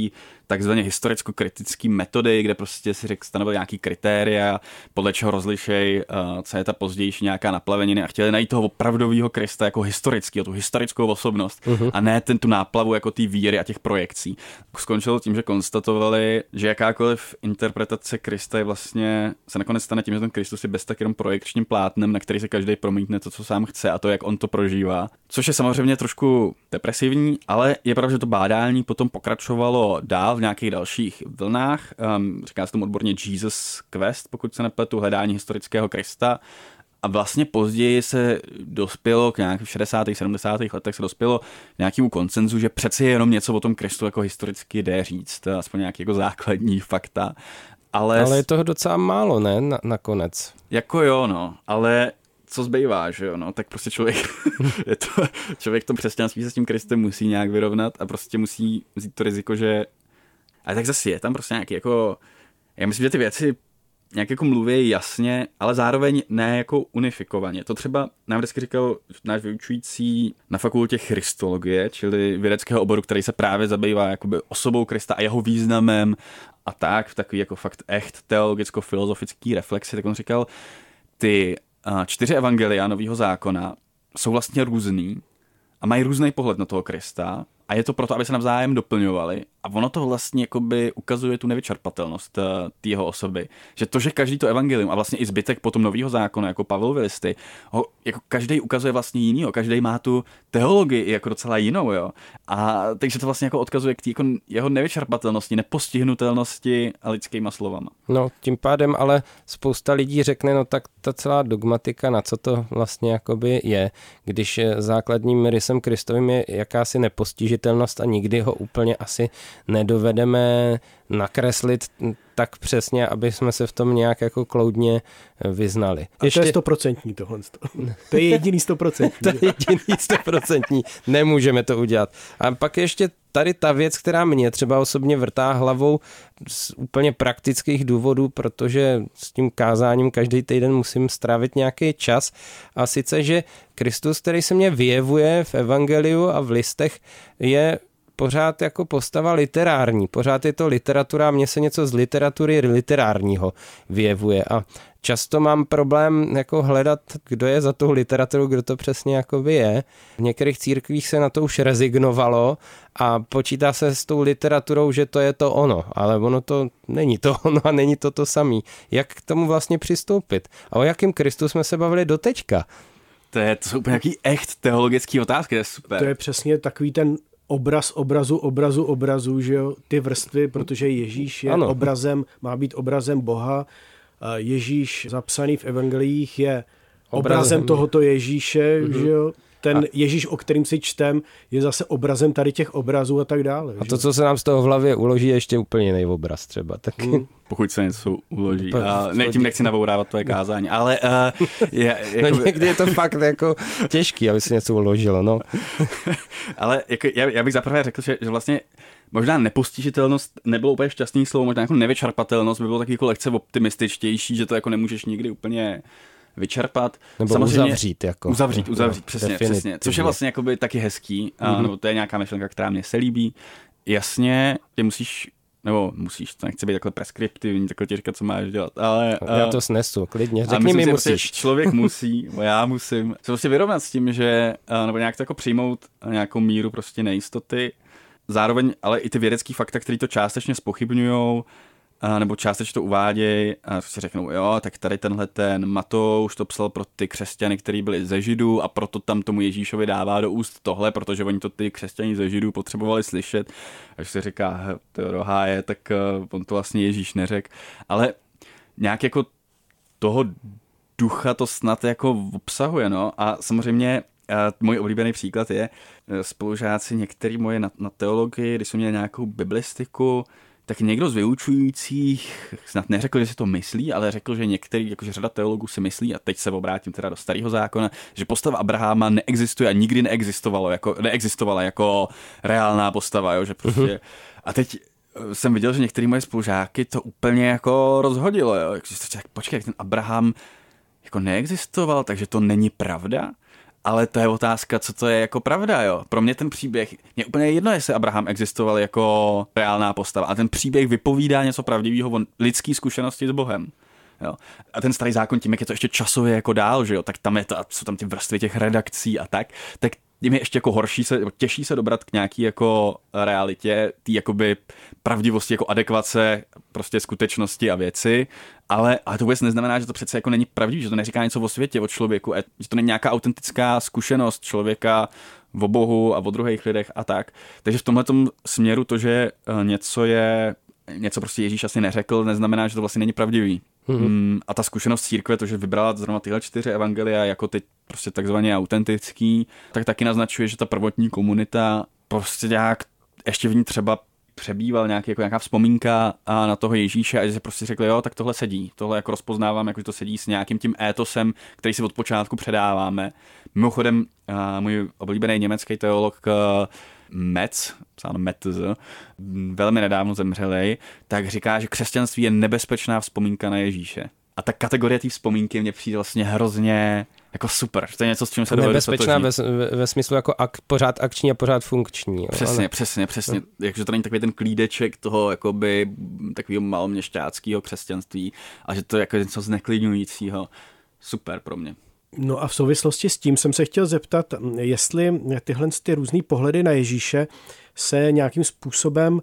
Speaker 5: takzvaně historicko-kritické metody, kde prostě si řekl, stanovil nějaký kritéria, podle čeho rozlišej, uh, co je ta pozdější nějaká naplaveniny a chtěli najít toho opravdového Krista jako historický, tu historickou osobnost uh-huh. a ne ten tu náplavu jako té víry a těch projekcí. Skončilo tím, že konstatovali, že jakákoliv interpretace Krista je vlastně se nakonec stane tím, že ten Kristus je bez tak jenom projekčním plátnem, na který se každý promítne to, co sám chce a to, jak on to prožívá. Což je samozřejmě trošku depresivní, ale je pravda, že to bádání potom pokračovalo dál v nějakých dalších vlnách. Um, říká se tomu odborně Jesus Quest, pokud se nepletu, hledání historického Krista. A vlastně později se dospělo k nějakým 60. 70. letech se dospělo k nějakému koncenzu, že přeci jenom něco o tom Kristu jako historicky jde říct, aspoň nějaký jako základní fakta. Ale,
Speaker 4: ale je toho docela málo, ne, na, nakonec.
Speaker 5: Jako jo, no, ale co zbývá, že jo, no, tak prostě člověk, je to, člověk v tom přesťanství se s tím Kristem musí nějak vyrovnat a prostě musí vzít to riziko, že, ale tak zase je tam prostě nějaký jako, já myslím, že ty věci nějak jako mluví jasně, ale zároveň ne jako unifikovaně. To třeba nám vždycky říkal náš vyučující na fakultě Christologie, čili vědeckého oboru, který se právě zabývá jakoby osobou Krista a jeho významem a tak, v takový jako fakt echt teologicko-filozofický reflexi, tak on říkal, ty čtyři evangelia nového zákona jsou vlastně různý a mají různý pohled na toho Krista a je to proto, aby se navzájem doplňovali a ono to vlastně jakoby ukazuje tu nevyčerpatelnost uh, té jeho osoby. Že to, že každý to evangelium a vlastně i zbytek potom nového zákona, jako Pavlovi listy, ho jako každý ukazuje vlastně jinýho, každý má tu teologii jako docela jinou, jo. A takže to vlastně jako odkazuje k té jako jeho nevyčerpatelnosti, nepostihnutelnosti a lidskýma slovama.
Speaker 4: No, tím pádem ale spousta lidí řekne, no tak ta celá dogmatika, na co to vlastně jakoby je, když základním rysem Kristovým je jakási nepostižitelnost a nikdy ho úplně asi nedovedeme nakreslit tak přesně, aby jsme se v tom nějak jako kloudně vyznali.
Speaker 3: A Ještě... to je stoprocentní tohle. To je jediný stoprocentní.
Speaker 4: to je jediný stoprocentní. Nemůžeme to udělat. A pak ještě tady ta věc, která mě třeba osobně vrtá hlavou z úplně praktických důvodů, protože s tím kázáním každý týden musím strávit nějaký čas. A sice, že Kristus, který se mě vyjevuje v evangeliu a v listech, je pořád jako postava literární, pořád je to literatura, mně se něco z literatury literárního vyjevuje a často mám problém jako hledat, kdo je za tou literaturu, kdo to přesně jako je. V některých církvích se na to už rezignovalo a počítá se s tou literaturou, že to je to ono, ale ono to není to ono a není to to samý. Jak k tomu vlastně přistoupit? A o jakým Kristu jsme se bavili doteďka?
Speaker 5: To, je, to jsou úplně nějaký echt teologický otázky, to je super.
Speaker 3: To je přesně takový ten obraz obrazu, obrazu, obrazu, že jo, ty vrstvy, protože Ježíš je ano. obrazem, má být obrazem Boha. Ježíš zapsaný v evangeliích je obrazem, obrazem tohoto Ježíše, mm-hmm. že jo. ten a... Ježíš, o kterým si čtem, je zase obrazem tady těch obrazů a tak dále.
Speaker 4: A to, co se nám z toho v hlavě uloží, je ještě úplně jiný obraz třeba. Tak... Hmm.
Speaker 5: Pokud se něco uloží. A ne, tím nechci nabourávat tvoje kázání, ale uh, je,
Speaker 4: jako... no někdy je to fakt jako těžký, aby se něco uložilo, no.
Speaker 5: ale jako, já, já bych zaprvé řekl, že, že vlastně možná nepostižitelnost nebylo úplně šťastný slovo, možná jako nevyčerpatelnost by bylo taky jako lehce optimističtější, že to jako nemůžeš nikdy úplně vyčerpat.
Speaker 4: Nebo Samozřejmě, uzavřít. Jako,
Speaker 5: uzavřít, uzavřít, přesně, přesně. Což je vlastně jakoby taky hezký, mm-hmm. a, nebo to je nějaká myšlenka, která mě se líbí. Jasně, ty musíš nebo musíš, to nechci být takhle preskriptivní, takhle ti říkat, co máš dělat, ale...
Speaker 4: Já to snesu, klidně, řekni mi,
Speaker 5: prostě
Speaker 4: musíš.
Speaker 5: Člověk musí, já musím se prostě vyrovnat s tím, že, nebo nějak to jako přijmout nějakou míru prostě nejistoty, zároveň ale i ty vědecké fakta, které to částečně spochybňují, nebo částečně to uvádějí a si řeknou, jo, tak tady tenhle ten Matouš to psal pro ty křesťany, kteří byli ze Židů a proto tam tomu Ježíšovi dává do úst tohle, protože oni to ty křesťani ze Židů potřebovali slyšet. Až se říká, to je, tak uh, on to vlastně Ježíš neřek. Ale nějak jako toho ducha to snad jako obsahuje, no. A samozřejmě uh, můj oblíbený příklad je uh, spolužáci některý moje na, na teologii, když jsme měli nějakou biblistiku, tak někdo z vyučujících snad neřekl, že si to myslí, ale řekl, že některý, jakože řada teologů si myslí, a teď se obrátím teda do starého zákona, že postava Abraháma neexistuje a nikdy neexistovalo, jako, neexistovala jako reálná postava, jo, že prostě... Uh-huh. A teď eh, jsem viděl, že některý moje spolužáky to úplně jako rozhodilo, jo. Tak počkej, jak ten Abraham jako neexistoval, takže to není pravda? Ale to je otázka, co to je jako pravda, jo. Pro mě ten příběh, je úplně jedno, jestli Abraham existoval jako reálná postava a ten příběh vypovídá něco pravdivého o lidské zkušenosti s Bohem. Jo. A ten starý zákon tím, jak je to ještě časově jako dál, že jo, tak tam je to, jsou tam ty vrstvy těch redakcí a tak, tak tím je ještě jako horší se, těžší se dobrat k nějaký jako realitě, tý jakoby pravdivosti, jako adekvace prostě skutečnosti a věci, ale, ale to vůbec neznamená, že to přece jako není pravdivé, že to neříká něco o světě, o člověku, že to není nějaká autentická zkušenost člověka o Bohu a o druhých lidech a tak. Takže v tomhle směru to, že eh, něco je, něco prostě Ježíš asi neřekl, neznamená, že to vlastně není pravdivý. Mm-hmm. A ta zkušenost církve, to, že vybrala zrovna tyhle čtyři evangelia jako teď prostě takzvaně autentický, tak taky naznačuje, že ta prvotní komunita prostě nějak ještě v ní třeba přebýval nějaký, jako nějaká vzpomínka a na toho Ježíše a že se prostě řekli, jo, tak tohle sedí, tohle jako rozpoznávám, jako to sedí s nějakým tím étosem, který si od počátku předáváme. Mimochodem, můj oblíbený německý teolog uh, Metz, psáno Metz, velmi nedávno zemřelej, tak říká, že křesťanství je nebezpečná vzpomínka na Ježíše. A ta kategorie té vzpomínky mě přijde vlastně hrozně jako super. To je něco, s čím se dovedu
Speaker 4: Nebezpečná ve, ve, ve, smyslu jako ak, pořád akční a pořád funkční. Jo?
Speaker 5: Přesně, ale... přesně, přesně. No. Jakže to není takový ten klídeček toho jakoby takového maloměšťáckého křesťanství a že to je jako něco zneklidňujícího. Super pro mě.
Speaker 3: No a v souvislosti s tím jsem se chtěl zeptat, jestli tyhle ty různé pohledy na Ježíše se nějakým způsobem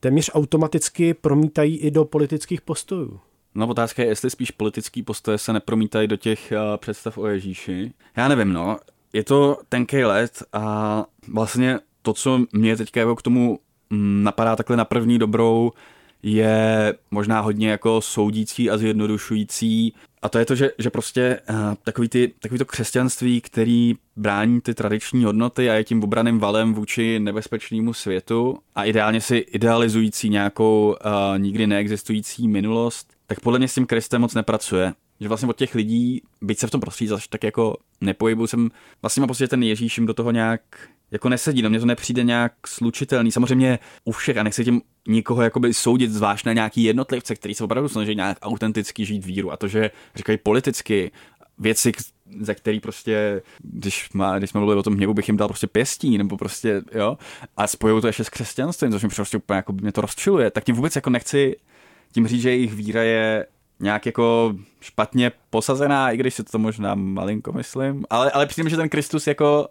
Speaker 3: téměř automaticky promítají i do politických postojů.
Speaker 5: No otázka je, jestli spíš politický postoje se nepromítají do těch uh, představ o Ježíši. Já nevím, no. Je to tenký let a vlastně to, co mě teďka jako k tomu mm, napadá takhle na první dobrou, je možná hodně jako soudící a zjednodušující. A to je to, že, že prostě uh, takový, ty, takový to křesťanství, který brání ty tradiční hodnoty a je tím obraným valem vůči nebezpečnému světu a ideálně si idealizující nějakou uh, nikdy neexistující minulost, tak podle mě s tím Kristem moc nepracuje. Že vlastně od těch lidí, byť se v tom prostředí zase tak jako nepohybu, jsem vlastně pocit, že ten Ježíš jim do toho nějak jako nesedí, do mě to nepřijde nějak slučitelný. Samozřejmě u všech a nechci tím nikoho jakoby soudit zvlášť na nějaký jednotlivce, který se opravdu snaží nějak autenticky žít víru. A to, že říkají politicky věci, ze který prostě, když, má, když jsme mluvili o tom hněvu, bych jim dal prostě pěstí, nebo prostě, jo, a spojují to ještě s křesťanstvím, což mi prostě úplně jako mě to rozčiluje, tak tím vůbec jako nechci tím říct, že jejich víra je nějak jako špatně posazená, i když si to možná malinko myslím, ale, ale přijde že ten Kristus jako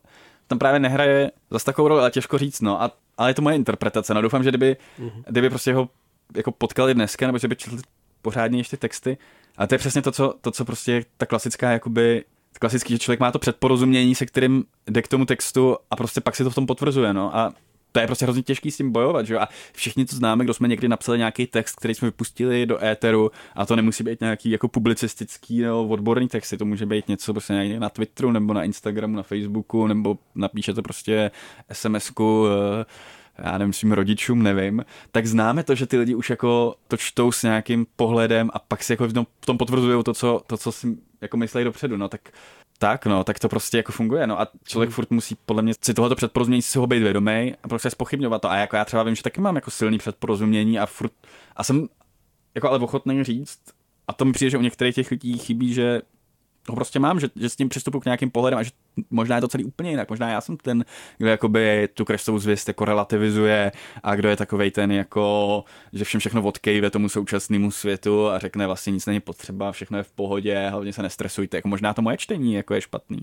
Speaker 5: tam právě nehraje zase takovou roli, ale těžko říct, no. A, ale je to moje interpretace, no. Doufám, že kdyby, mm-hmm. kdyby prostě ho jako potkali dneska, nebo že by četli pořádně ještě texty, a to je přesně to, co, to, co prostě ta klasická, jakoby, klasický, že člověk má to předporozumění, se kterým jde k tomu textu a prostě pak si to v tom potvrzuje, no. A to je prostě hrozně těžký s tím bojovat, že jo? A všichni to známe, kdo jsme někdy napsali nějaký text, který jsme vypustili do éteru, a to nemusí být nějaký jako publicistický nebo odborný text, to může být něco prostě na Twitteru nebo na Instagramu, na Facebooku, nebo napíšete prostě SMS-ku eh, já nevím, svým rodičům, nevím, tak známe to, že ty lidi už jako to čtou s nějakým pohledem a pak si jako v tom, potvrzují to co, to, co si jako myslí dopředu, no tak tak, no, tak to prostě jako funguje, no a člověk hmm. furt musí podle mě si tohoto předporozumění si ho být vědomý a prostě spochybňovat to a jako já třeba vím, že taky mám jako silný předporozumění a furt, a jsem jako ale ochotný říct, a to mi přijde, že u některých těch lidí chybí, že ho prostě mám, že, že s tím přistupuji k nějakým pohledem a že možná je to celý úplně jinak. Možná já jsem ten, kdo jakoby tu krestovou zvěst jako relativizuje a kdo je takovej ten jako, že všem všechno odkejve tomu současnému světu a řekne vlastně nic není potřeba, všechno je v pohodě, hlavně se nestresujte. Jako možná to moje čtení jako je špatný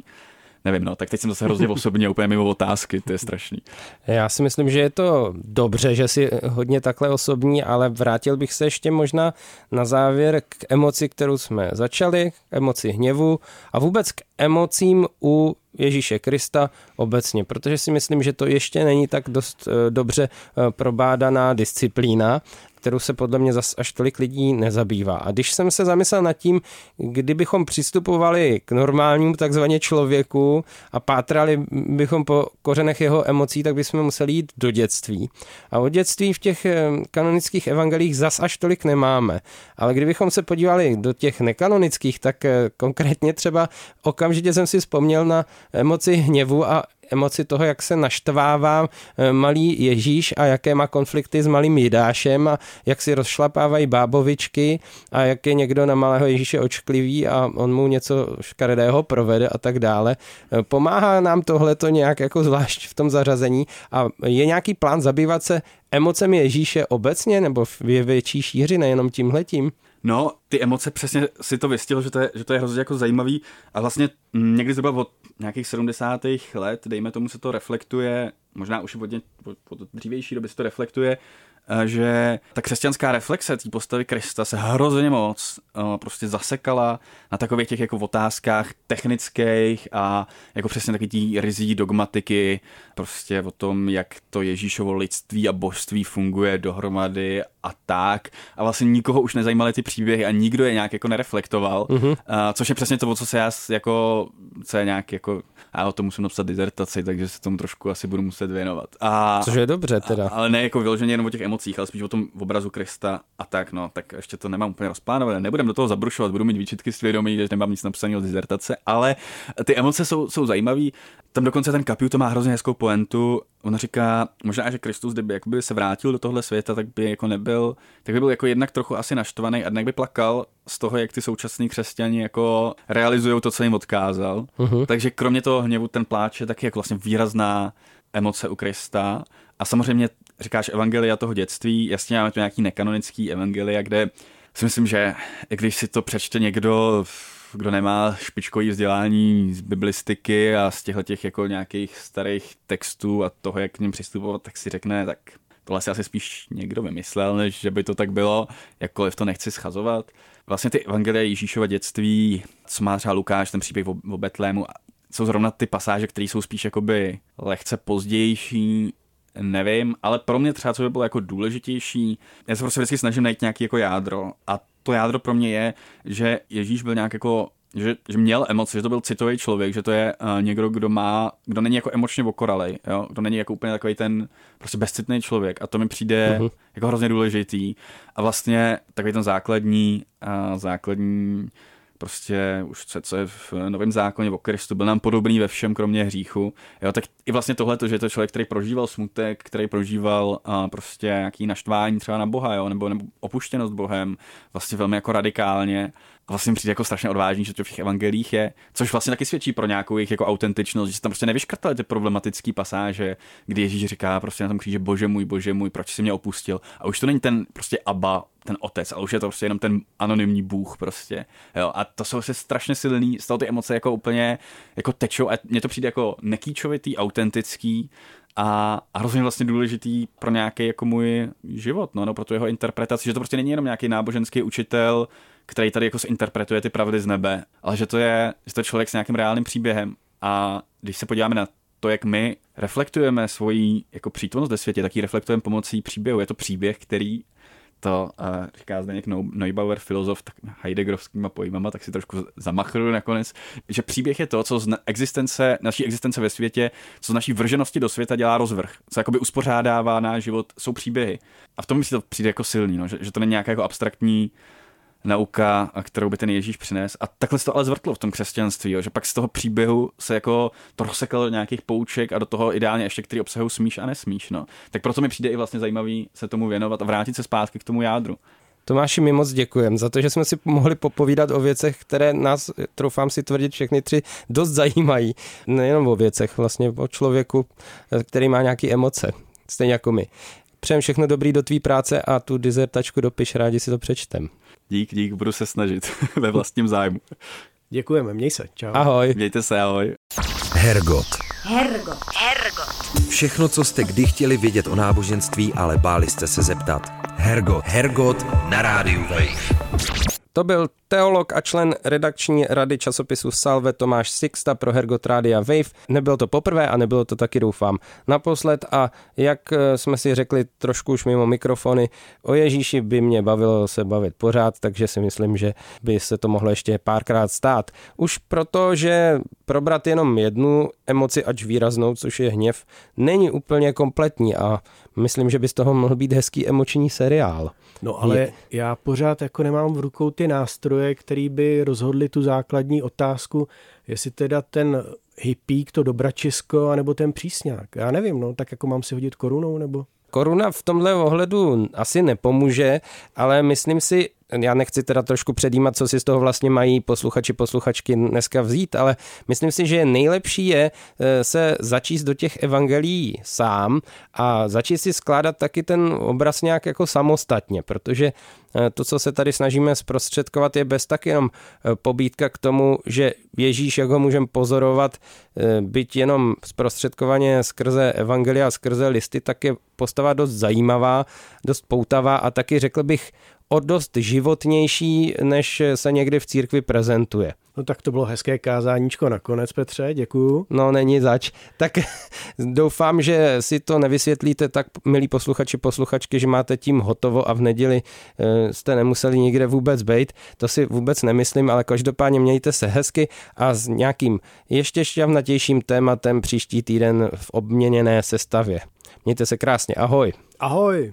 Speaker 5: nevím, no, tak teď jsem zase hrozně osobně úplně mimo otázky, to je strašný.
Speaker 4: Já si myslím, že je to dobře, že si hodně takhle osobní, ale vrátil bych se ještě možná na závěr k emoci, kterou jsme začali, k emoci hněvu a vůbec k emocím u Ježíše Krista obecně, protože si myslím, že to ještě není tak dost eh, dobře eh, probádaná disciplína kterou se podle mě zas až tolik lidí nezabývá. A když jsem se zamyslel nad tím, kdybychom přistupovali k normálnímu takzvaně člověku a pátrali bychom po kořenech jeho emocí, tak bychom museli jít do dětství. A od dětství v těch eh, kanonických evangelích zas až tolik nemáme. Ale kdybychom se podívali do těch nekanonických, tak konkrétně třeba okamžitě jsem si vzpomněl na emoci hněvu a emoci toho, jak se naštvává eh, malý Ježíš a jaké má konflikty s malým Jidášem a jak si rozšlapávají bábovičky a jak je někdo na malého Ježíše očklivý a on mu něco škaredého provede a tak dále. Eh, pomáhá nám tohle to nějak jako zvlášť v tom zařazení a je nějaký plán zabývat se emocemi Ježíše obecně nebo v větší šíři, nejenom tímhletím?
Speaker 5: No, ty emoce přesně si to vystihl, že to je, že to je hrozně jako zajímavý a vlastně někdy zhruba od nějakých 70. let, dejme tomu, se to reflektuje, možná už od, od, od dřívější doby se to reflektuje že ta křesťanská reflexe té postavy Krista se hrozně moc uh, prostě zasekala na takových těch jako otázkách technických a jako přesně taky tí rizí dogmatiky, prostě o tom, jak to Ježíšovo lidství a božství funguje dohromady a tak. A vlastně nikoho už nezajímaly ty příběhy a nikdo je nějak jako nereflektoval, uh-huh. uh, což je přesně to, o co se já jako, co je nějak jako já o tom musím napsat dizertaci, takže se tomu trošku asi budu muset věnovat. A,
Speaker 4: Což je dobře teda. A,
Speaker 5: ale ne jako vyloženě jenom o těch emocích, ale spíš o tom obrazu Krista a tak, no, tak ještě to nemám úplně rozplánované. Nebudem do toho zabrušovat, budu mít výčitky svědomí, že nemám nic napsaného z dizertace, ale ty emoce jsou, jsou zajímavé. Tam dokonce ten Kapiu to má hrozně hezkou poentu. Ona říká, možná, že Kristus, kdyby jakoby se vrátil do tohle světa, tak by jako nebyl, tak by byl jako jednak trochu asi naštvaný a jednak by plakal z toho, jak ty současní křesťani jako realizují to, co jim odkázal. Uh-huh. Takže kromě toho hněvu ten pláč je taky jako vlastně výrazná emoce u Krista. A samozřejmě říkáš evangelia toho dětství, jasně máme tu nějaký nekanonický evangelia, kde si myslím, že když si to přečte někdo kdo nemá špičkový vzdělání z biblistiky a z těchto těch jako nějakých starých textů a toho, jak k ním přistupovat, tak si řekne, tak tohle si asi spíš někdo vymyslel, než že by to tak bylo, jakkoliv to nechci schazovat. Vlastně ty evangelie Ježíšova dětství, co má třeba Lukáš, ten příběh o, Betlému, jsou zrovna ty pasáže, které jsou spíš jakoby lehce pozdější, nevím, ale pro mě třeba, co by bylo jako důležitější, já se prostě vždycky snažím najít nějaký jako jádro a to jádro pro mě je, že Ježíš byl nějak jako že, že měl emoce, že to byl citový člověk, že to je uh, někdo, kdo má, kdo není jako emočně okoralej, jo? kdo není jako úplně takový ten prostě bezcitný člověk a to mi přijde uh-huh. jako hrozně důležitý a vlastně takový ten základní, uh, základní prostě už co, co je v novém zákoně o Kristu, byl nám podobný ve všem, kromě hříchu. Jo, tak i vlastně tohle, že je to člověk, který prožíval smutek, který prožíval uh, prostě nějaký naštvání třeba na Boha, jo, nebo, nebo opuštěnost Bohem, vlastně velmi jako radikálně. Vlastně přijde jako strašně odvážný, že to v těch evangelích je, což vlastně taky svědčí pro nějakou jejich jako autentičnost, že se tam prostě nevyškrtali ty problematické pasáže, kdy Ježíš říká prostě na tom kříži, bože můj, bože můj, proč jsi mě opustil. A už to není ten prostě Abba, ten otec, ale už je to prostě jenom ten anonymní bůh prostě. Jo, a to jsou se strašně silný, z toho ty emoce jako úplně jako tečou a mně to přijde jako nekýčovitý, autentický a, a hrozně vlastně důležitý pro nějaký jako můj život, no, no, pro tu jeho interpretaci, že to prostě není jenom nějaký náboženský učitel, který tady jako interpretuje ty pravdy z nebe, ale že to je, že to je člověk s nějakým reálným příběhem a když se podíváme na to, jak my reflektujeme svoji jako přítomnost ve světě, tak ji reflektujeme pomocí příběhu. Je to příběh, který to uh, říká Zdeněk Neubauer, filozof, tak Heideggerovskýma pojmama, tak si trošku zamachruju nakonec, že příběh je to, co z existence, naší existence ve světě, co z naší vrženosti do světa dělá rozvrh, co jakoby uspořádává náš život, jsou příběhy. A v tom mi si to přijde jako silný, no, že, že to není nějaká jako abstraktní nauka, kterou by ten Ježíš přines. A takhle se to ale zvrtlo v tom křesťanství, jo, že pak z toho příběhu se jako to rozseklo do nějakých pouček a do toho ideálně ještě, který obsahují smíš a nesmíš. No. Tak proto mi přijde i vlastně zajímavý se tomu věnovat a vrátit se zpátky k tomu jádru.
Speaker 4: Tomáši, mi moc děkujem za to, že jsme si mohli popovídat o věcech, které nás, troufám si tvrdit, všechny tři dost zajímají. Nejenom o věcech, vlastně o člověku, který má nějaké emoce, stejně jako my. Přejem všechno dobrý do tvý práce a tu dizertačku dopiš, rádi si to přečtem.
Speaker 5: Dík, dík, budu se snažit ve vlastním zájmu.
Speaker 3: Děkujeme, měj se, čau.
Speaker 4: Ahoj.
Speaker 5: Mějte se, ahoj.
Speaker 1: Hergot.
Speaker 2: Hergot. Hergot.
Speaker 1: Všechno, co jste kdy chtěli vědět o náboženství, ale báli jste se zeptat. Hergot. Hergot na rádiu Wave.
Speaker 4: To byl teolog a člen redakční rady časopisu Salve Tomáš Sixta pro Hergot Rádia Wave. Nebylo to poprvé a nebylo to taky doufám naposled a jak eh, jsme si řekli trošku už mimo mikrofony, o Ježíši by mě bavilo se bavit pořád, takže si myslím, že by se to mohlo ještě párkrát stát. Už proto, že probrat jenom jednu emoci, ač výraznou, což je hněv, není úplně kompletní a myslím, že by z toho mohl být hezký emoční seriál.
Speaker 3: No ale je. já pořád jako nemám v rukou ty nástroje, který by rozhodli tu základní otázku, jestli teda ten hippík, to dobračisko, anebo ten přísňák. Já nevím, no, tak jako mám si hodit korunou, nebo?
Speaker 4: Koruna v tomhle ohledu asi nepomůže, ale myslím si, já nechci teda trošku předjímat, co si z toho vlastně mají posluchači, posluchačky dneska vzít, ale myslím si, že nejlepší je eh, se začíst do těch evangelií sám a začít si skládat taky ten obraz nějak jako samostatně, protože eh, to, co se tady snažíme zprostředkovat, je bez tak jenom eh, pobídka k tomu, že Ježíš, jak ho můžeme pozorovat, byť jenom zprostředkovaně skrze evangelia, skrze listy, tak je postava dost zajímavá, dost poutavá a taky řekl bych o dost životnější, než se někdy v církvi prezentuje.
Speaker 3: No tak to bylo hezké kázáníčko nakonec, Petře, děkuju.
Speaker 4: No není zač. Tak doufám, že si to nevysvětlíte tak, milí posluchači, posluchačky, že máte tím hotovo a v neděli eh, jste nemuseli nikde vůbec být. To si vůbec nemyslím, ale každopádně mějte se hezky a s nějakým ještě šťavnatějším tématem příští týden v obměněné sestavě. Mějte se krásně, ahoj.
Speaker 3: Ahoj.